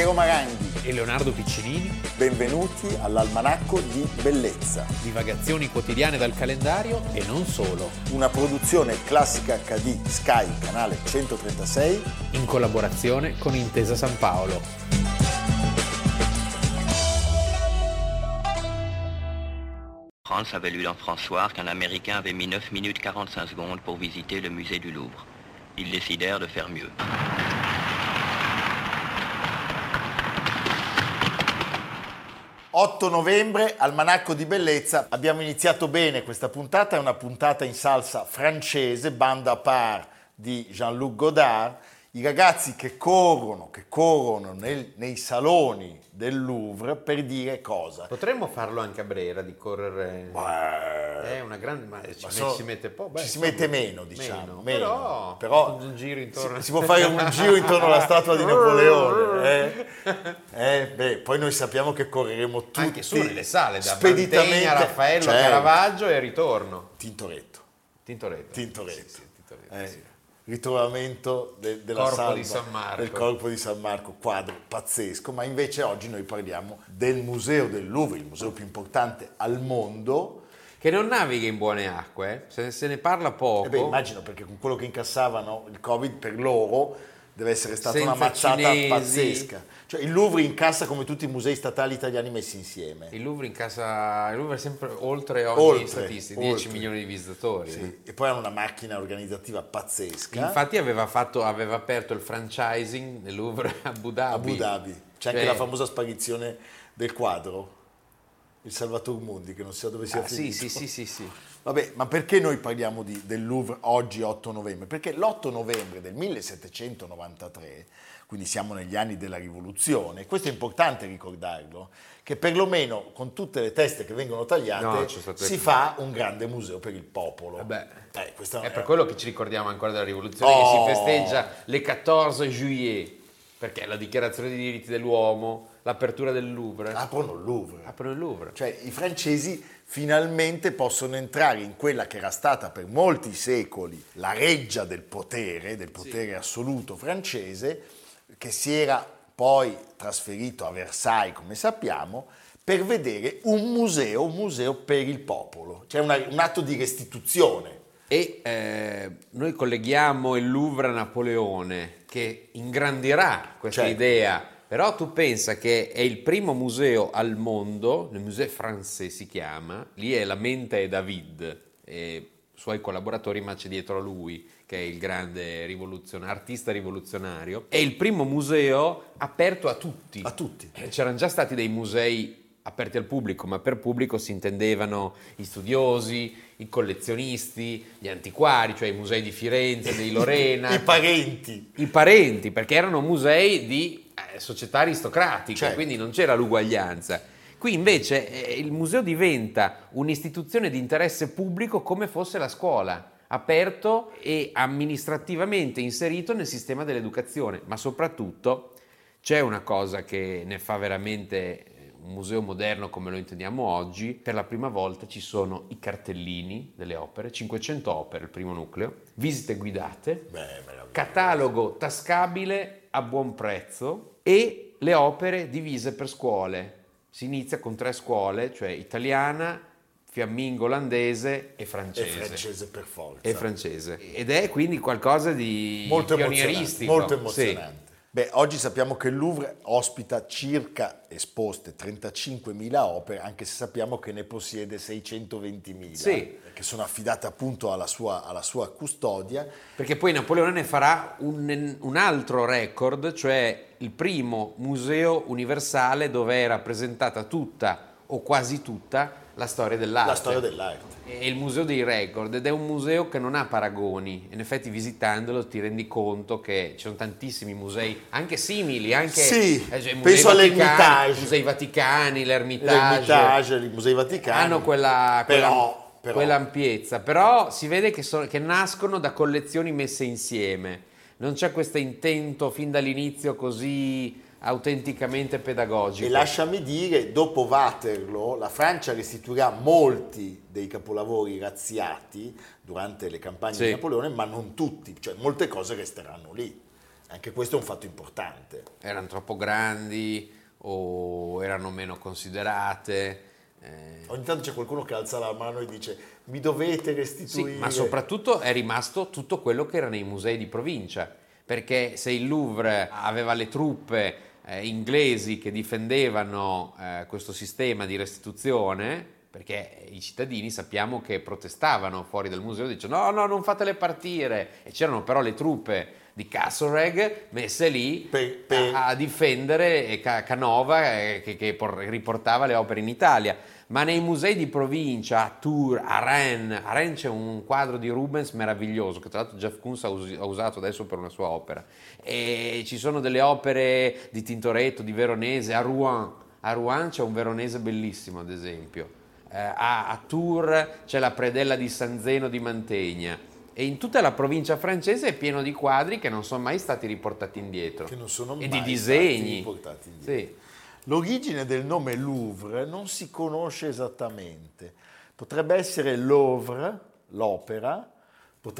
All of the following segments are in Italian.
Piero Maranghi e Leonardo Piccinini. Benvenuti all'Almanacco di Bellezza. Divagazioni quotidiane dal calendario e non solo. Una produzione classica HD Sky, canale 136. In collaborazione con Intesa San Paolo. France avait lu dans François qu'un Américain avait mis 9 minutes 45 secondes pour visiter le musée du Louvre. Ils décidèrent de faire mieux. 8 novembre, Almanacco di Bellezza. Abbiamo iniziato bene questa puntata, è una puntata in salsa francese, banda a par di Jean-Luc Godard. I ragazzi che corrono, che corrono nel, nei saloni del Louvre per dire cosa. Potremmo farlo anche a Brera di correre. Beh, È una grande. Ma ci, ma sono- si mette po'. beh, ci si mette meno, diciamo. meno. meno. Però, Però un giro intorno. si, si può fare un giro intorno alla statua di Napoleone. Eh? Eh, beh, poi noi sappiamo che correremo tutti Anche su nelle sale, da speditamente. Mantegna, Raffaello, Certo. Caravaggio e ritorno. Tintoretto. Tintoretto. Tintoretto. Sì, sì, Tintoretto, Eh, sì. Ritrovamento de- della Corpo salva di San Marco. del corpo di San Marco, quadro pazzesco, ma invece oggi noi parliamo del museo del Louvre, il museo più importante al mondo. Che non naviga in buone acque, eh. se, se ne parla poco. E beh, immagino perché con quello che incassavano il Covid per loro deve essere stata una mazzata cinesi. pazzesca. Cioè il Louvre incassa come tutti i musei statali italiani messi insieme. Il Louvre in casa. Il Louvre è sempre oltre ogni Oltre, statistica, 10 oltre. milioni di visitatori. Sì, E poi hanno una macchina organizzativa pazzesca. Infatti aveva, fatto, aveva aperto il franchising nel Louvre a Abu Dhabi. Abu Dhabi. C'è anche Cioè- la famosa sparizione del quadro, il Salvator Mundi, che non sa dove sia Ah, sì, finito. sì, sì, sì, sì. Vabbè, ma perché noi parliamo di- del Louvre oggi 8 novembre? Perché l'8 novembre del 1793, quindi siamo negli anni della rivoluzione, questo è importante ricordarlo, che perlomeno con tutte le teste che vengono tagliate No, si fa un grande museo per il popolo. Vabbè. Eh, questa È per quello che ci ricordiamo ancora della rivoluzione, che Oh. si festeggia le 14 juillet, perché la dichiarazione dei diritti dell'uomo, l'apertura del Louvre. aprono il Louvre. Aprono il Louvre. Cioè i francesi finalmente possono entrare in quella che era stata per molti secoli la reggia del potere, del potere assoluto francese, che si era poi trasferito a Versailles, come sappiamo, per vedere un museo, un museo per il popolo. Cioè una- un atto di restituzione. E eh, noi colleghiamo il Louvre a Napoleone, che ingrandirà questa Certo. idea. Però tu pensa che è il primo museo al mondo, il Musée Français si chiama, lì è la mente è David, e suoi collaboratori, ma c'è dietro a lui, che è il grande rivoluzion- artista rivoluzionario. È il primo museo aperto a tutti. A tutti. Eh, C'erano già stati dei musei aperti al pubblico, ma per pubblico si intendevano i studiosi, i collezionisti, gli antiquari, cioè i musei di Firenze, dei Lorena, I parenti. i parenti, perché erano musei di eh, società aristocratiche, Certo. quindi non c'era l'uguaglianza. Qui invece eh, il museo diventa un'istituzione di interesse pubblico come fosse la scuola, aperto e amministrativamente inserito nel sistema dell'educazione, ma soprattutto c'è una cosa che ne fa veramente eh, un museo moderno come lo intendiamo oggi, per la prima volta ci sono i cartellini delle opere, 500 opere, il primo nucleo, visite guidate, Beh, catalogo tascabile a buon prezzo e le opere divise per scuole. Si inizia con tre scuole, cioè italiana, fiammingo olandese e E francese. francese per forza. E francese. Ed è quindi qualcosa di molto emozionante, pionieristico. molto Sì. Beh, oggi sappiamo che il Louvre ospita circa esposte 35.000 opere, anche se sappiamo che ne possiede 620.000, Sì. che sono affidate appunto alla sua, alla sua custodia. Perché poi Napoleone ne farà un, un altro record, cioè il primo museo universale dove è rappresentata tutta o quasi tutta la storia dell'arte. La storia dell'arte. È il museo dei record ed è un museo che non ha paragoni. In effetti visitandolo ti rendi conto che ci sono tantissimi musei, anche simili, anche Sì, eh, cioè, penso all'Ermitage. musei vaticani, l'Ermitage, L'Ermitage, i musei vaticani. hanno quella, quella, Però, però- quell'ampiezza, però si vede che, sono- che nascono da collezioni messe insieme. Non c'è questo intento fin dall'inizio così autenticamente pedagogico. E lasciami dire, dopo Waterloo, la Francia restituirà molti dei capolavori razziati durante le campagne Sì. di Napoleone, ma non tutti, cioè molte cose resteranno lì. Anche questo è un fatto importante. Erano troppo grandi o erano meno considerate. eh, Ogni tanto c'è qualcuno che alza la mano e dice mi dovete Sì, restituire. ma soprattutto è rimasto tutto quello che era nei musei di provincia, perché se il Louvre aveva le truppe eh, inglesi che difendevano eh, questo sistema di restituzione, perché i cittadini sappiamo che protestavano fuori dal museo, dicendo no, no, non fatele partire, e c'erano però le truppe di Castlereagh messe lì Per- per- a, a difendere Ca- Canova eh, che, che por- riportava le opere in Italia. Ma nei musei di provincia, a Tours, a Rennes, a Rennes c'è un quadro di Rubens meraviglioso che tra l'altro Jeff Koons ha, us- ha usato adesso per una sua opera. E ci sono delle opere di Tintoretto, di Veronese, a Rouen. A Rouen c'è un veronese bellissimo, ad esempio. Eh, a, a Tours c'è la predella di San Zeno di Mantegna. E in tutta la provincia francese è pieno di quadri che non sono mai stati riportati indietro. Che non sono e mai di stati disegni. riportati indietro. Sì. L'origine del nome Louvre non si conosce esattamente. Potrebbe essere Louvre, l'opera,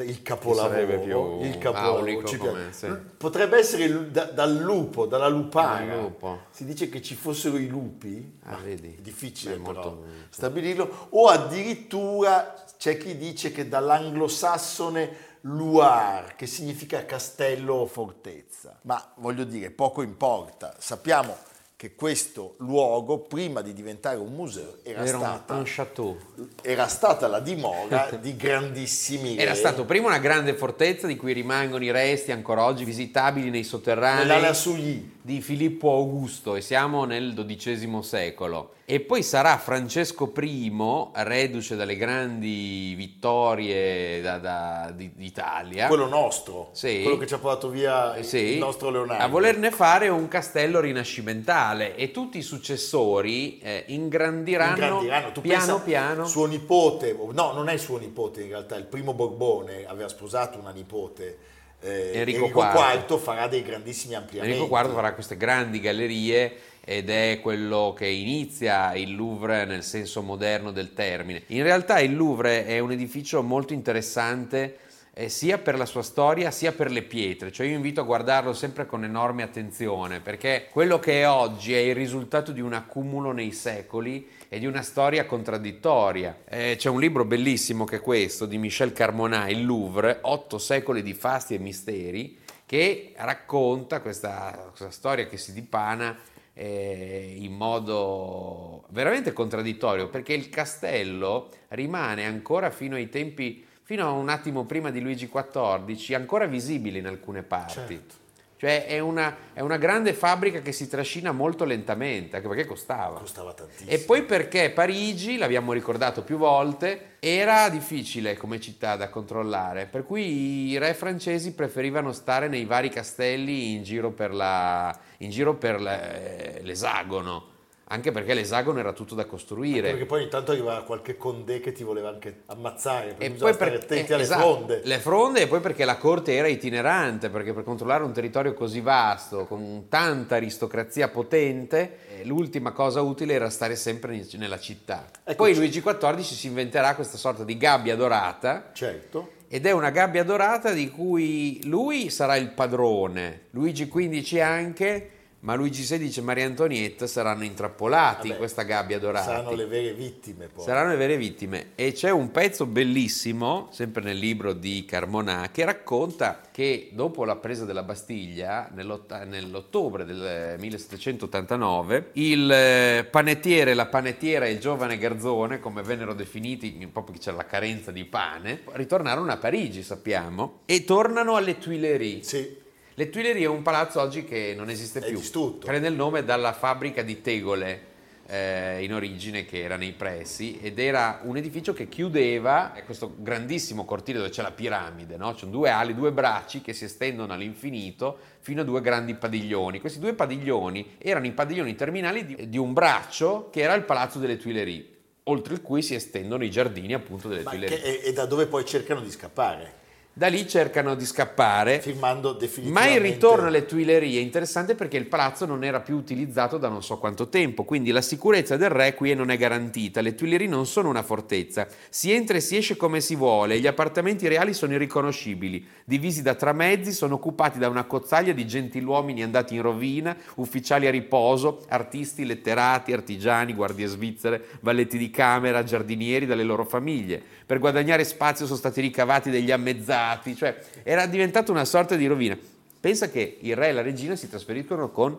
il capolavoro, il capolavoro, come- sì. Potrebbe essere da- dal lupo, dalla lupara. Dal lupo. Si dice che ci fossero i lupi, Ah, è difficile Beh, però molto- stabilirlo, o addirittura c'è chi dice che dall'anglosassone Luar, che significa castello o fortezza. Ma voglio dire, poco importa. Sappiamo che questo luogo, prima di diventare un museo, era, Era stata, un chateau. era stata la dimora di grandissimi Era re stato prima una grande fortezza di cui rimangono i resti ancora oggi visitabili nei sotterranei di Filippo Augusto e siamo nel XII secolo. E poi sarà Francesco I, reduce dalle grandi vittorie da- da- di- d'Italia, quello nostro, Sì. quello che ci ha portato via il- sì, il nostro Leonardo. a volerne fare un castello rinascimentale e tutti i successori eh, ingrandiranno, ingrandiranno. Tu piano piano. Suo nipote, no, non è suo nipote in realtà, il primo Borbone aveva sposato una nipote. eh, Enrico Enrico, IV. IV farà dei grandissimi ampliamenti. Enrico IV farà queste grandi gallerie ed è quello che inizia il Louvre nel senso moderno del termine. In realtà il Louvre è un edificio molto interessante eh, sia per la sua storia sia per le pietre, cioè io invito a guardarlo sempre con enorme attenzione perché quello che è oggi è il risultato di un accumulo nei secoli e di una storia contraddittoria. Eh, c'è un libro bellissimo che è questo di Michel Carmonat, Il Louvre, Otto secoli di fasti e misteri, che racconta questa, questa storia che si dipana eh, in modo veramente contraddittorio, perché il castello rimane ancora fino ai tempi, fino a un attimo prima di Luigi XIV, ancora visibile in alcune parti. Certo. Cioè è una, è una grande fabbrica che si trascina molto lentamente, anche perché costava. Costava tantissimo. E poi perché Parigi, l'abbiamo ricordato più volte, era difficile come città da controllare, per cui i re francesi preferivano stare nei vari castelli in giro per, la- in giro per le- l'esagono, anche perché l'esagono era tutto da costruire. Perché poi ogni tanto arrivava qualche condé che ti voleva anche ammazzare, E poi per- attenti eh, alle esatto, fronde. Le fronde e poi perché la corte era itinerante, perché per controllare un territorio così vasto, con tanta aristocrazia potente, eh, l'ultima cosa utile era stare sempre nella città. Ecco, poi c- Luigi XIV si inventerà questa sorta di gabbia dorata, Certo. ed è una gabbia dorata di cui lui sarà il padrone, Luigi XV anche, ma Luigi XVI e Maria Antonietta saranno intrappolati in Vabbè, questa gabbia dorata. Saranno le vere vittime poi. Saranno le vere vittime. E c'è un pezzo bellissimo, sempre nel libro di Carmonat, che racconta che dopo la presa della Bastiglia, nell'ott- nell'ottobre del 1789, il eh, panettiere, la panettiera e il giovane garzone, come vennero definiti, proprio che c'era la carenza di pane, ritornarono a Parigi, sappiamo, e tornano alle Tuileries. Sì, Le Tuileries è un palazzo oggi che non esiste È più. distrutto. Prende il nome dalla fabbrica di tegole eh, in origine che era nei pressi ed era un edificio che chiudeva è questo grandissimo cortile dove c'è la piramide, no? C'è due ali, due bracci che si estendono all'infinito fino a due grandi padiglioni. Questi due padiglioni erano i padiglioni terminali di, di un braccio che era il palazzo delle Tuileries, oltre il cui si estendono i giardini appunto delle ma che è, è da dove poi cercano di scappare. Da lì cercano di scappare. Firmando Ma definitivamente... il ritorno alle Tuileries è interessante perché il palazzo non era più utilizzato da non so quanto tempo, quindi la sicurezza del re qui non è garantita. Le Tuileries non sono una fortezza, si entra e si esce come si vuole, gli appartamenti reali sono irriconoscibili, divisi da tramezzi, sono occupati da una cozzaglia di gentiluomini andati in rovina, ufficiali a riposo, artisti, letterati, artigiani, guardie svizzere, valletti di camera, giardinieri dalle loro famiglie. Per guadagnare spazio sono stati ricavati degli ammezzati, cioè era diventata una sorta di rovina. Pensa che il re e la regina si trasferiscono con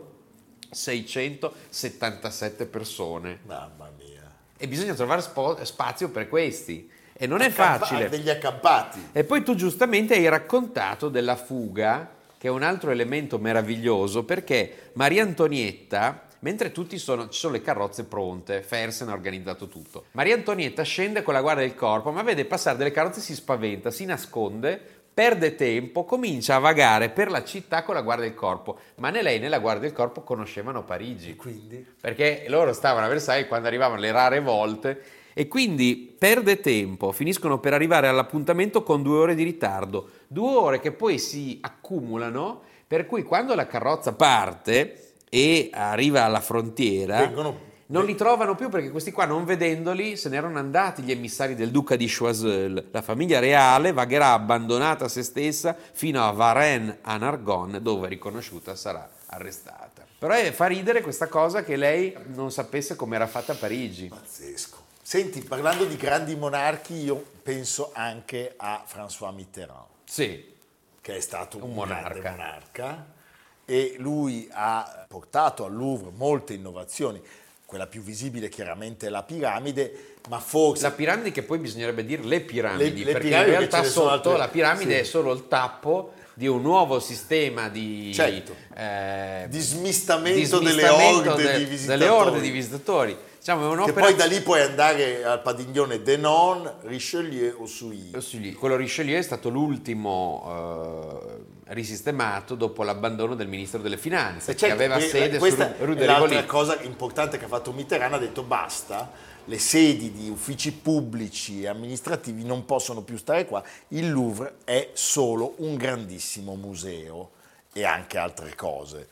677 persone Mamma mia. e bisogna trovare spo- spazio per questi e non è Accampa- facile. Degli accampati. E poi tu giustamente hai raccontato della fuga, che è un altro elemento meraviglioso, perché Maria Antonietta, mentre tutti sono, ci sono le carrozze pronte, Fersen ha organizzato tutto, Maria Antonietta scende con la guardia del corpo, ma vede passare delle carrozze, si spaventa, si nasconde, perde tempo, comincia a vagare per la città con la guardia del corpo, ma né lei né la guardia del corpo conoscevano Parigi. Quindi? perché loro stavano a Versailles quando arrivavano le rare volte. E quindi perde tempo, finiscono per arrivare all'appuntamento con due ore di ritardo, due ore che poi si accumulano, per cui quando la carrozza parte e arriva alla frontiera, Vengono- non li trovano più perché questi qua non vedendoli se ne erano andati gli emissari del duca di Choiseul. La famiglia reale vagherà abbandonata a se stessa fino a Varennes a Nargonne dove riconosciuta sarà arrestata. Però è- fa ridere questa cosa che lei non sapesse come era fatta a Parigi. Pazzesco. Senti, parlando di grandi monarchi, io penso anche a François Mitterrand, Sì, che è stato un, Un monarca. monarca e lui ha portato al Louvre molte innovazioni. Quella più visibile chiaramente è la piramide, ma forse la piramide che poi bisognerebbe dire le piramidi, Le- le perché piramidi in realtà sotto altre- la piramide sì. è solo il tappo di un nuovo sistema di Certo. eh, di smistamento, di delle orde de- di visitatori. delle orde di visitatori. Diciamo, Che poi da lì puoi andare al padiglione Denon, Richelieu o Souilly. Sì, Quello Richelieu è stato l'ultimo eh, risistemato dopo l'abbandono del ministro delle finanze, certo, che aveva que- sede su questa Rue è de l'altra Rivoli. cosa importante che ha fatto Mitterrand, ha detto basta, le sedi di uffici pubblici e amministrativi non possono più stare qua, il Louvre è solo un grandissimo museo e anche altre cose.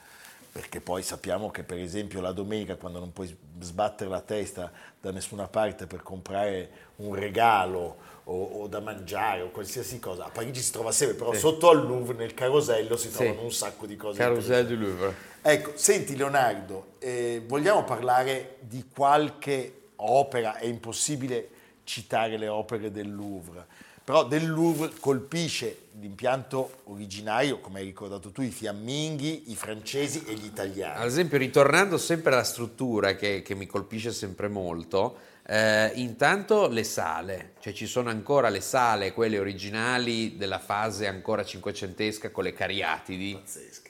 Perché poi sappiamo che per esempio la domenica quando non puoi sbattere la testa da nessuna parte per comprare un regalo o, o da mangiare o qualsiasi cosa, a Parigi si trova sempre, però sotto al Louvre nel carosello si trovano un sacco di cose. Carousel du Louvre. Ecco, senti Leonardo, eh, vogliamo parlare di qualche opera, è impossibile citare le opere del Louvre, però del Louvre colpisce l'impianto originario, come hai ricordato tu, i fiamminghi, i francesi e gli italiani. Ad esempio, ritornando sempre alla struttura che, che mi colpisce sempre molto, eh, intanto le sale, cioè ci sono ancora le sale, quelle originali della fase ancora cinquecentesca con le cariatidi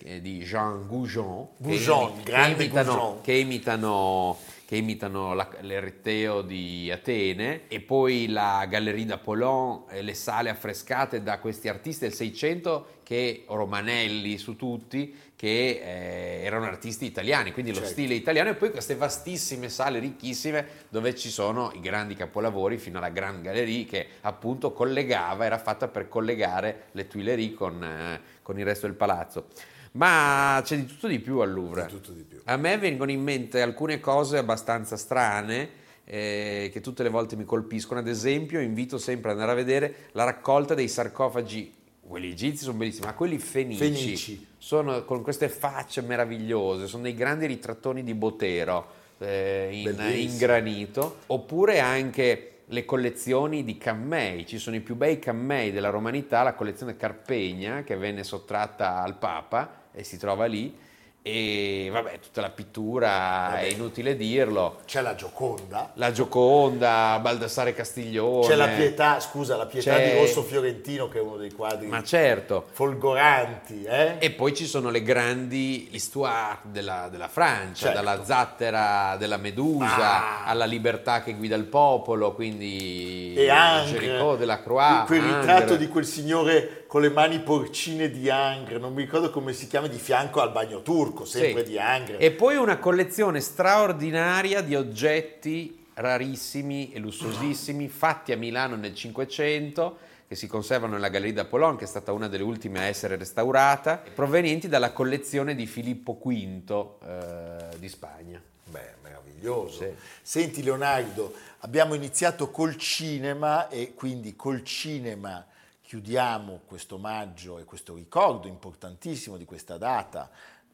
eh, di Jean Goujon, che Goujon, grande che imitano, Goujon. che imitano, che imitano la- l'Ereteo di Atene e poi la Galleria d'Apollon, e le sale affrescate da questi artisti del Seicento che Romanelli su tutti che eh, erano artisti italiani, quindi lo Certo. stile italiano e poi queste vastissime sale ricchissime dove ci sono i grandi capolavori fino alla Grand Galerie che appunto collegava, era fatta per collegare le Tuileries con, eh, con il resto del palazzo. Ma c'è di tutto di più al Louvre. Di più. A me vengono in mente alcune cose abbastanza strane eh, che tutte le volte mi colpiscono. Ad esempio, invito sempre ad andare a vedere la raccolta dei sarcofagi. Quelli egizi sono bellissimi, ma quelli fenici, Fenici. sono con queste facce meravigliose, sono dei grandi ritrattoni di Botero eh, in, in granito, oppure anche le collezioni di cammei, ci sono i più bei cammei della romanità, la collezione Carpegna che venne sottratta al Papa e si trova lì e vabbè tutta la pittura Vabbè. è inutile dirlo, C'è la Gioconda, la Gioconda, Baldassare Castiglione, c'è la Pietà, scusa, la Pietà C'è- di Rosso Fiorentino che è uno dei quadri ma certo, folgoranti, eh? E poi ci sono le grandi histoire della, della Francia, Certo. dalla zattera della Medusa Ah. alla libertà che guida il popolo, quindi e Géricault della Croix, quel ritratto di quel signore con le mani porcine di Angre, non mi ricordo come si chiama, di fianco al bagno turco, sempre Sì. di Angre. E poi una collezione straordinaria di oggetti rarissimi e lussuosissimi fatti a Milano nel Cinquecento che si conservano nella Galleria d'Apollon, che è stata una delle ultime a essere restaurata, provenienti dalla collezione di Filippo V eh, di Spagna. Beh, meraviglioso. Sì. Senti Leonardo, abbiamo iniziato col cinema e quindi col cinema chiudiamo questo omaggio e questo ricordo importantissimo di questa data,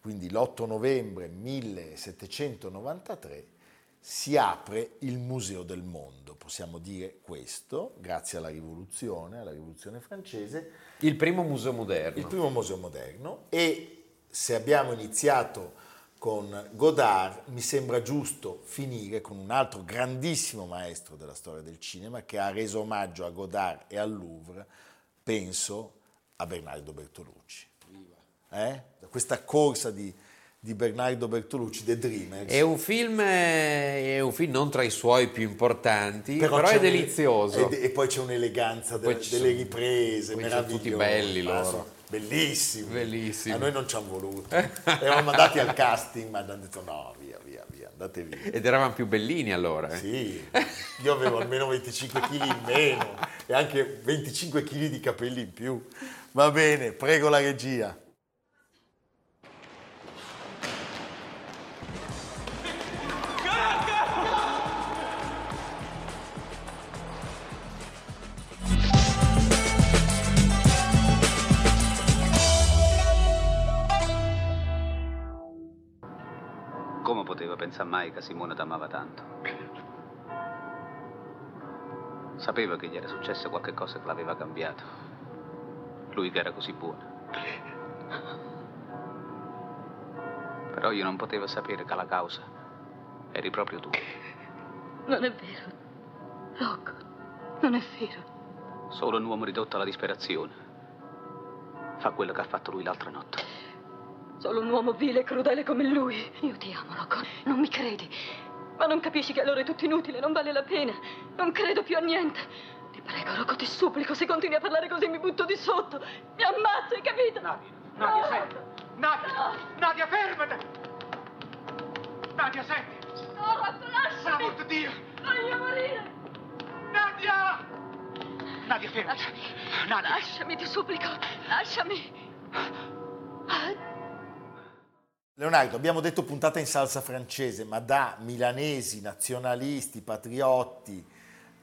quindi l'8 novembre 1793 si apre il Museo del Mondo, possiamo dire questo, grazie alla rivoluzione, alla rivoluzione francese, Il primo museo moderno. il primo museo moderno e se abbiamo iniziato con Godard, mi sembra giusto finire con un altro grandissimo maestro della storia del cinema che ha reso omaggio a Godard e al Louvre, penso a Bernardo Bertolucci. Eh? Questa corsa di, di Bernardo Bertolucci, The Dreamers. È un, film, eh, è un film non tra i suoi più importanti, però, c'è è delizioso. E, e poi c'è un'eleganza Poi delle, sono- riprese, sono tutti meravigliose. belli Ah, loro. Bellissimi. Bellissimi. A noi non ci hanno voluto. Eravamo andati al casting, ma hanno detto no, via, via, via, andate via. Ed eravamo più bellini allora. eh. Sì, io avevo almeno 25 kg in meno e anche 25 kg di capelli in più. Va bene, prego la regia. Pensare mai che Simone t'amava tanto? Sapeva che gli era successo qualche cosa che l'aveva cambiato. Lui che era così buono. Però io non potevo sapere che la causa eri proprio tu. Non è vero. Rocco, non è vero. Solo un uomo ridotto alla disperazione. Fa quello che ha fatto lui l'altra notte. Solo un uomo vile e crudele come lui. Io ti amo, Rocco. Non mi credi. Ma non capisci che allora è tutto inutile, non vale la pena. Non credo più a niente. Ti prego, Rocco, ti supplico, se continui a parlare così mi butto di sotto. Mi ammazzo, hai capito? Nadia, Nadia, No. senti. Nadia, Nadia, fermati. Nadia, senti. No, Rocco, lasciami! Amor di Dio. Voglio morire! Nadia! Nadia, fermati. Nadia. Lasciami, ti supplico, lasciami! Ah, Leonardo, abbiamo detto puntata in salsa francese, ma da milanesi, nazionalisti, patriotti,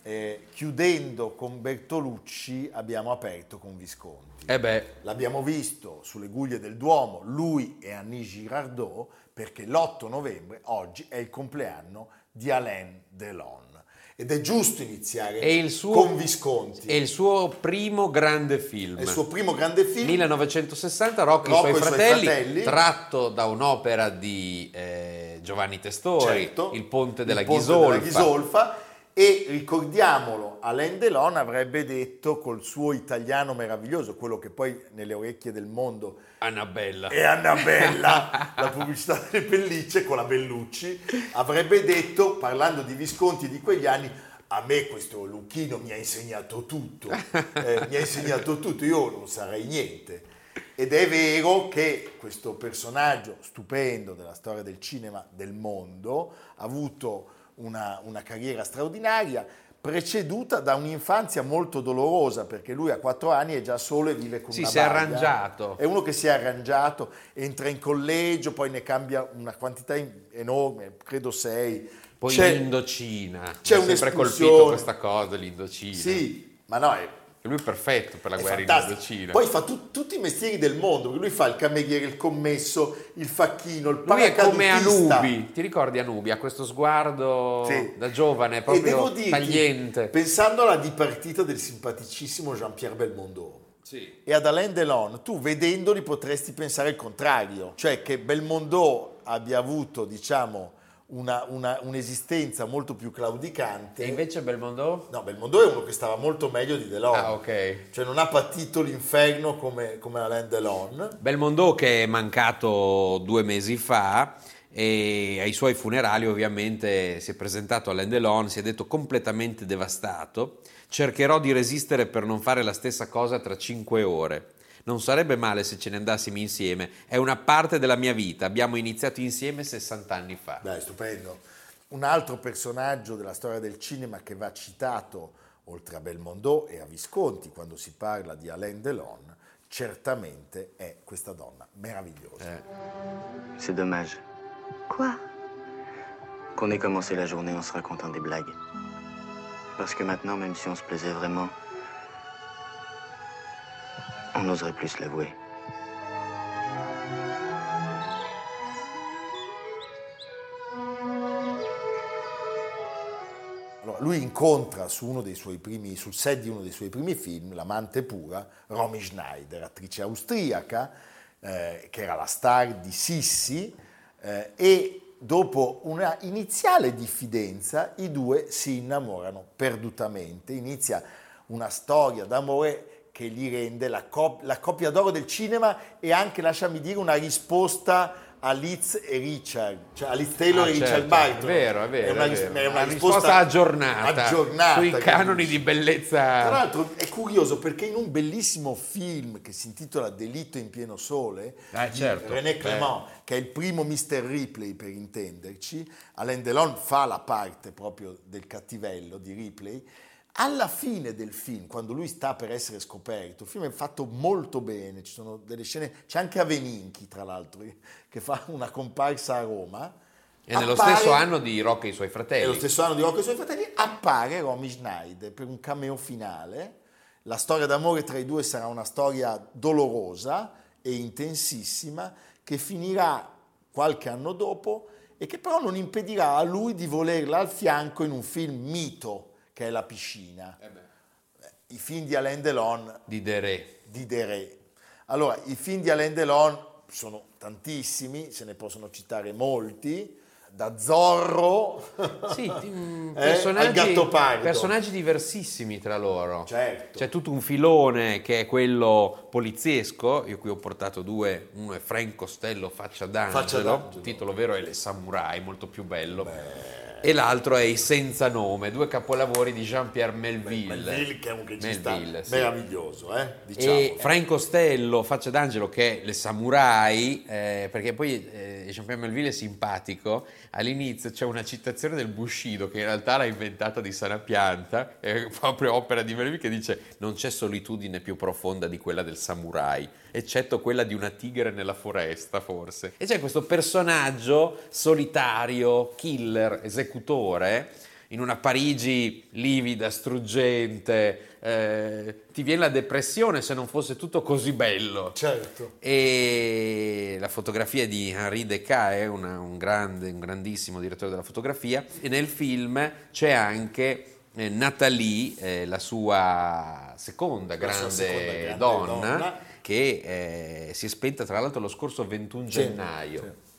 eh, chiudendo con Bertolucci, abbiamo aperto con Visconti. Eh L'abbiamo visto sulle guglie del Duomo, lui e Annie Girardot, perché l'8 novembre, oggi, è il compleanno di Alain Delon. Ed è giusto iniziare è suo, con Visconti. È il suo primo grande film. È il suo primo grande film. 1960, Rocco, e i Rocco suoi i suoi fratelli, fratelli. tratto da un'opera di eh, Giovanni Testori, Certo, Il ponte della il ponte Ghisolfa. della Ghisolfa. E ricordiamolo, Alain Delon avrebbe detto col suo italiano meraviglioso, quello che poi nelle orecchie del mondo Annabella. è Annabella, la pubblicità delle pellicce con la Bellucci, avrebbe detto, parlando di Visconti di quegli anni, a me questo Lucchino mi ha insegnato tutto, eh, mi ha insegnato tutto, io non sarei niente. Ed è vero che questo personaggio stupendo della storia del cinema del mondo ha avuto una, una carriera straordinaria, preceduta da un'infanzia molto dolorosa, perché lui a quattro anni è già solo e vive con Sì, una si è arrangiato. È uno che si è arrangiato, entra in collegio, poi ne cambia una quantità enorme, credo sei. Poi C'è- l'Indocina. c'è Mi sempre colpito questa cosa, l'Indocina. Sì, ma no, è, Lui è perfetto per la è guerra in fantastico. Indocina. Poi fa tu- tutti i mestieri del mondo, perché lui fa il cameriere, il commesso, il facchino, il Lui è come paracadutista. Anubi, ti ricordi Anubi? Ha questo sguardo Sì. da giovane, E devo proprio dirti, tagliente. pensando alla dipartita del simpaticissimo Jean-Pierre Belmondo, Sì. e ad Alain Delon, tu vedendoli potresti pensare il contrario, cioè che Belmondo abbia avuto, diciamo, una- una- un'esistenza molto più claudicante. E invece Belmondo? No, Belmondo è uno che stava molto meglio di Delon. Ah, ok. Cioè non ha patito l'inferno come, come Alain Delon. Belmondo che è mancato due mesi fa e ai suoi funerali ovviamente si è presentato Alain Delon, si è detto completamente devastato, cercherò di resistere per non fare la stessa cosa tra cinque ore. Non sarebbe male se ce ne andassimo insieme, è una parte della mia vita, abbiamo iniziato insieme 60 anni fa. Dai, stupendo. Un altro personaggio della storia del cinema che va citato oltre a Belmondo e a Visconti, quando si parla di Alain Delon, certamente è questa donna meravigliosa. C'est dommage Quoi qu'on ait commencé la journée en se racontant des blagues. Parce que maintenant, même si on se plaisait vraiment, on n'oserait plus l'avouer. Lui incontra primi, sul set di uno dei suoi primi film, L'amante pura, Romy Schneider, attrice austriaca, eh, che era la star di Sissi, eh, e dopo una iniziale diffidenza i due si innamorano perdutamente. Inizia una storia d'amore che gli rende la, cop- la coppia d'oro del cinema e anche, lasciami dire, una risposta a Liz e Richard, cioè a Liz Taylor Ah, e Richard certo, Barton. È vero, è vero. È una, è vero. è una Una risposta, aggiornata, aggiornata, sui canoni di bellezza. Tra l'altro è curioso perché in un bellissimo film che si intitola Delitto in pieno sole Eh, di certo. René Clément, che è il primo Mr. Ripley per intenderci, Alain Delon fa la parte proprio del cattivello di Ripley. Alla fine del film, quando lui sta per essere scoperto, il film è fatto molto bene, ci sono delle scene, c'è anche Aveninchi tra l'altro, che fa una comparsa a Roma. E nello Appare- stesso anno di Rocco e i suoi fratelli. lo stesso anno di Rocco e i suoi fratelli, appare Romy Schneider per un cameo finale. La storia d'amore tra i due sarà una storia dolorosa e intensissima che finirà qualche anno dopo e che però non impedirà a lui di volerla al fianco in un film mito che è La piscina. I film di Alain Delon Di Deré. di Deré. Allora, i film di Alain Delon sono tantissimi, se ne possono citare molti, da Zorro Sì, mm, Eh, personaggi, al Gattopardo. personaggi diversissimi tra loro. Certo. C'è tutto un filone che è quello poliziesco, io qui ho portato due, uno è Frank Costello Faccia d'Angelo, Faccia d'Angelo. il titolo vero è Le Samurai, molto più bello, e l'altro è I Senza Nome, due capolavori di Jean-Pierre Melville. Melville che è un regista Melville, meraviglioso, eh? diciamo. E Frank Costello, Faccia d'Angelo, che è le samurai, eh, perché poi eh, Jean-Pierre Melville è simpatico, all'inizio c'è una citazione del Bushido, che in realtà l'ha inventata di sana pianta, è proprio opera di Melville, che dice non c'è solitudine più profonda di quella del samurai, eccetto quella di una tigre nella foresta forse. E c'è questo personaggio solitario, killer, esecutore, in una Parigi livida, struggente, eh, ti viene la depressione se non fosse tutto così bello. Certo. E la fotografia di Henri Decae, una- un, grande, un grandissimo direttore della fotografia, e nel film c'è anche eh, Nathalie, eh, la sua seconda La grande, sua seconda grande donna, donna. Che eh, si è spenta tra l'altro lo scorso 21 Sì, gennaio. sì.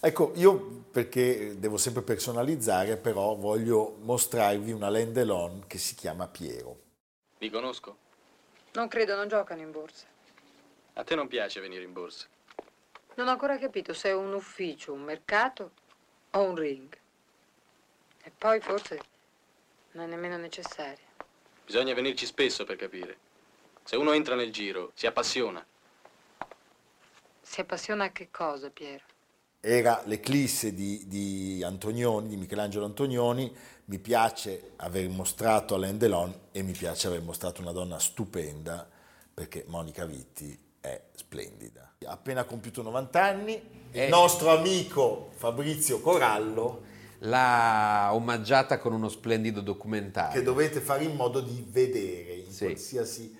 Ecco, io perché devo sempre personalizzare, però voglio mostrarvi una Alain Delon che si chiama Piero. Vi conosco. Non credo, non giocano in borsa. A te non piace venire in borsa. Non ho ancora capito se è un ufficio, un mercato o un ring. E poi forse non è nemmeno necessario. Bisogna venirci spesso per capire. Se uno entra nel giro, si appassiona. Si appassiona a che cosa, Piero? Era l'eclisse di, di Antonioni, di Michelangelo Antonioni, mi piace aver mostrato Alain Delon e mi piace aver mostrato una donna stupenda perché Monica Vitti è splendida. Ha appena compiuto 90 anni, il Eh. nostro amico Fabrizio Corallo L'ha omaggiata con uno splendido documentario. che dovete fare in modo di vedere in Sì. qualsiasi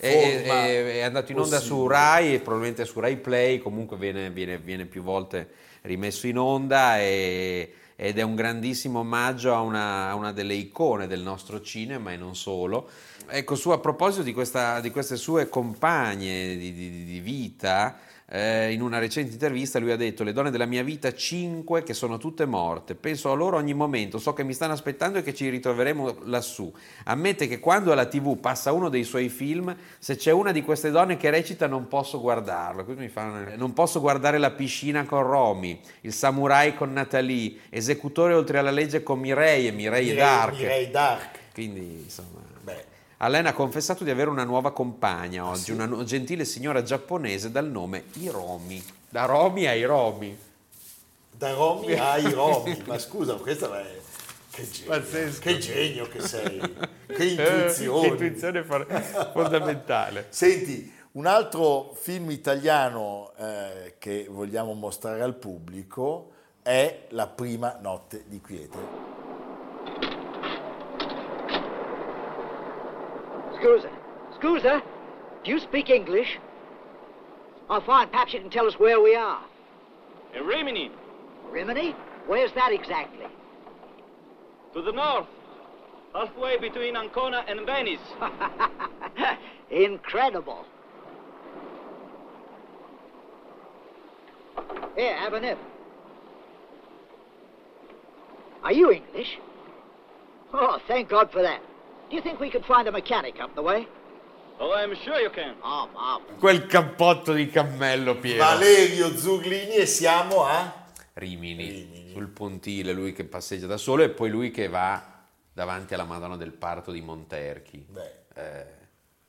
È, è- è andato in onda su possibile. Rai e probabilmente su Rai Play, comunque viene, viene- viene più volte rimesso in onda e- ed è un grandissimo omaggio a una, a una delle icone del nostro cinema e non solo. Ecco, su a proposito di, questa- di queste sue compagne di, di- di vita, eh, in una recente intervista lui ha detto le donne della mia vita, cinque che sono tutte morte, penso a loro ogni momento, so che mi stanno aspettando e che ci ritroveremo lassù. Ammette che quando alla tv passa uno dei suoi film, se c'è una di queste donne che recita non posso guardarlo. Fa- Non posso guardare la piscina con Romy, il samurai con Natalie, esecutore oltre alla legge con Mireille e Mireille Mireille- Dark. Mireille Dark. Quindi insomma... Alain ha confessato di avere una nuova compagna oggi, una nu- gentile signora giapponese dal nome Hiromi. Da Romy a Hiromi. da Romy ai Romy, ma scusa, questo è che genio, Pazzesco. che genio che sei. Che intuizione. che intuizione fondamentale. Senti, un altro film italiano eh, che vogliamo mostrare al pubblico è La prima notte di quiete. Scusa. Scusa? Do you speak English? Oh, fine. Perhaps you can tell us where we are. In Rimini, Rimini? Where's that exactly? to the north, halfway between Ancona and Venice. Incredible. Here, have a nip. Are you English? Oh, thank God for that. Do you think we could find a mechanic up the way? Oh, I'm sure you can. Oh, marvelous. Quel cappotto di cammello pieno. Valerio Zuglini e siamo a... Rimini, sul pontile, lui che passeggia da solo e poi lui che va davanti alla Madonna del Parto di Monterchi. Beh, Eh,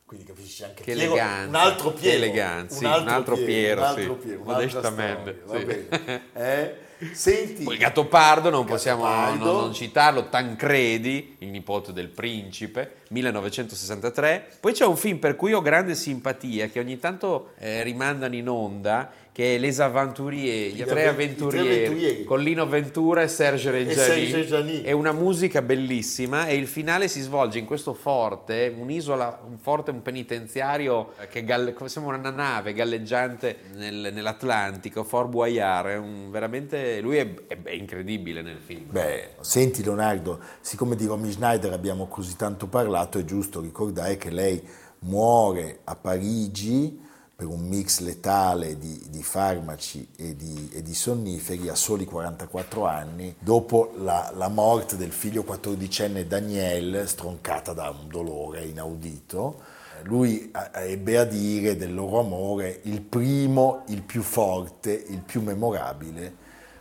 quindi capisci anche che Piero, eleganza, un altro che Piero, eleganza, sì, un altro Piero, un altro sì, Piero, un'altra modestamente, storia, va sì. bene. Eh? Senti, Poi Gattopardo non possiamo Gattopardo. non, non citarlo, Tancredi, il nipote del principe, 1963. Poi c'è un film per cui ho grande simpatia, che ogni tanto eh, rimandano in onda, che è Les Aventuriers, gli tre avventurieri, con Lino Ventura e Serge Reggiani. È una musica bellissima e il finale si svolge in questo forte, un'isola, un forte, un penitenziario che galle- come sembra una nave galleggiante nel- nell'Atlantico, Fort Boyard, è un- veramente, lui è, è- è incredibile nel film. Beh, senti Leonardo, siccome di Romy Schneider abbiamo così tanto parlato, è giusto ricordare che lei muore a Parigi per un mix letale di, di farmaci e di, e di sonniferi a soli 44 anni, dopo la, la morte del figlio quattordicenne Daniel, stroncata da un dolore inaudito. Lui eh, ebbe a dire del loro amore il primo, il più forte, il più memorabile,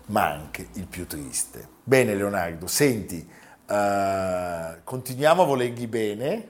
ma anche il più triste. Bene Leonardo, senti, eh, continuiamo a volergli bene,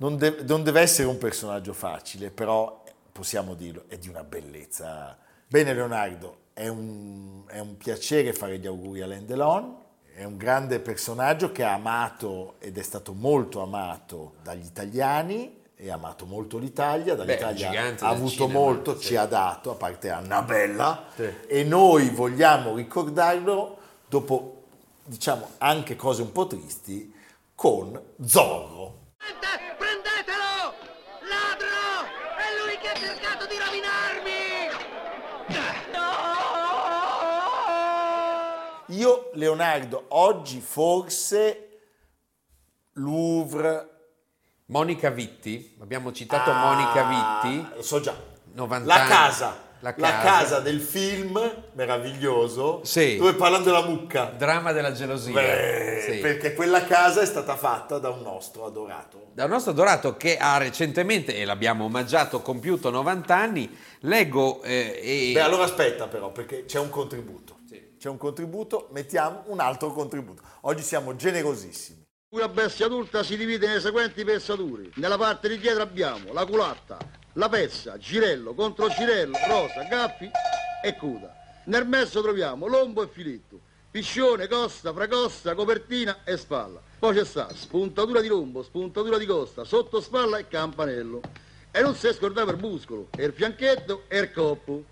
non, de- non deve essere un personaggio facile, però possiamo dirlo, è di una bellezza. Bene Leonardo, è un, è un piacere fare gli auguri a Alain Delon, è un grande personaggio che ha amato ed è stato molto amato dagli italiani ha amato molto l'Italia, Beh, dall'Italia gigante ha avuto cinema, molto, sì. ci ha dato, a parte Annabella, Sì. e noi vogliamo ricordarlo dopo, diciamo, anche cose un po' tristi, con Zorro. Prendetelo! Ladro! È lui che ha cercato di rovinarmi! Io, Leonardo, oggi forse Louvre... Monica Vitti, abbiamo citato Ah, Monica Vitti, Lo so già. 90 La casa. La La casa. casa del film meraviglioso Sì. dove parlano della mucca. Dramma della gelosia. Beh, Sì. Perché quella casa è stata fatta da un nostro adorato. Da un nostro adorato che ha recentemente, e l'abbiamo omaggiato, compiuto 90 anni, leggo eh, e... Beh, allora aspetta però, perché c'è un contributo. C'è un contributo, mettiamo un altro contributo. Oggi siamo generosissimi. Una bestia adulta si divide nei seguenti pezzature. Nella parte di dietro abbiamo la culatta, la pezza, girello, contro girello, rosa, gaffi e coda. Nel mezzo troviamo lombo e filetto, piscione, costa, fracosta, copertina e spalla. Poi c'è sta spuntatura di lombo, spuntatura di costa, sotto spalla e campanello. E non si scorda per muscolo, e il fianchetto e il coppo.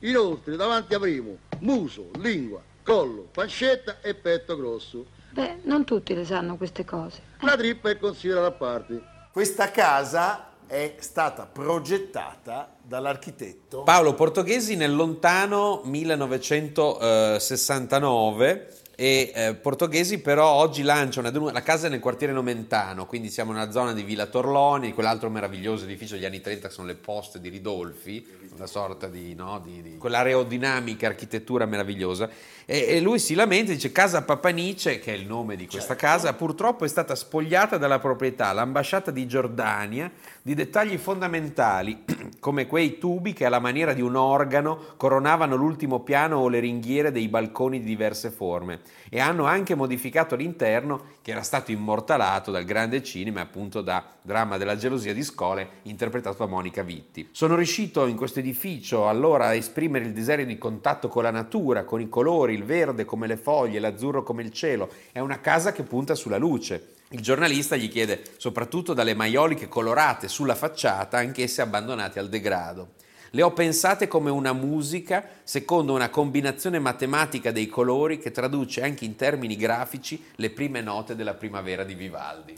Inoltre davanti avremo muso, lingua, collo, pancetta e petto grosso. Beh, non tutti le sanno queste cose. La trippa è considerata a parte. Questa casa è stata progettata dall'architetto Paolo Portoghesi nel lontano 1969 e eh, Portoghesi però oggi lancia una, la casa è nel quartiere Nomentano, quindi siamo nella zona di Villa Torloni, quell'altro meraviglioso edificio degli anni 30 che sono le poste di Ridolfi, una sorta di, no, di, di quell'aerodinamica architettura meravigliosa e, e lui si lamenta, dice casa Papanice, che è il nome di questa casa, purtroppo è stata spogliata dalla proprietà, l'ambasciata di Giordania, di dettagli fondamentali come quei tubi che alla maniera di un organo coronavano l'ultimo piano o le ringhiere dei balconi di diverse forme e hanno anche modificato l'interno che era stato immortalato dal grande cinema appunto da Dramma della gelosia di Scole interpretato da Monica Vitti. Sono riuscito in questo edificio allora a esprimere il desiderio di contatto con la natura, con i colori, il verde come le foglie, l'azzurro come il cielo. È una casa che punta sulla luce. Il giornalista gli chiede soprattutto dalle maioliche colorate sulla facciata, anch'esse abbandonate al degrado. Le ho pensate come una musica secondo una combinazione matematica dei colori che traduce anche in termini grafici le prime note della primavera di Vivaldi.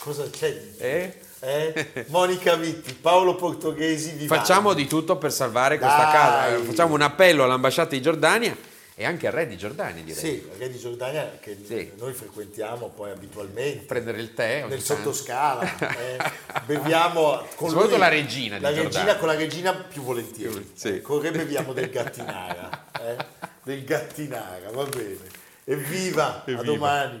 Cosa c'è? Eh? Eh? Monica Vitti, Paolo Portoghesi, Vivaldi. Facciamo di tutto per salvare questa Dai. casa. Eh, Facciamo un appello all'ambasciata di Giordania e anche al re di Giordania, direi. Sì, la Re di Giordania che noi frequentiamo poi abitualmente. Prendere il tè Nel sottoscala. eh. Beviamo con Soprattutto la regina La Giordania. regina con la regina più volentieri. Sì. Eh, Con il re beviamo del gattinara. eh. Del gattinara, va bene. Evviva, a Evviva. domani.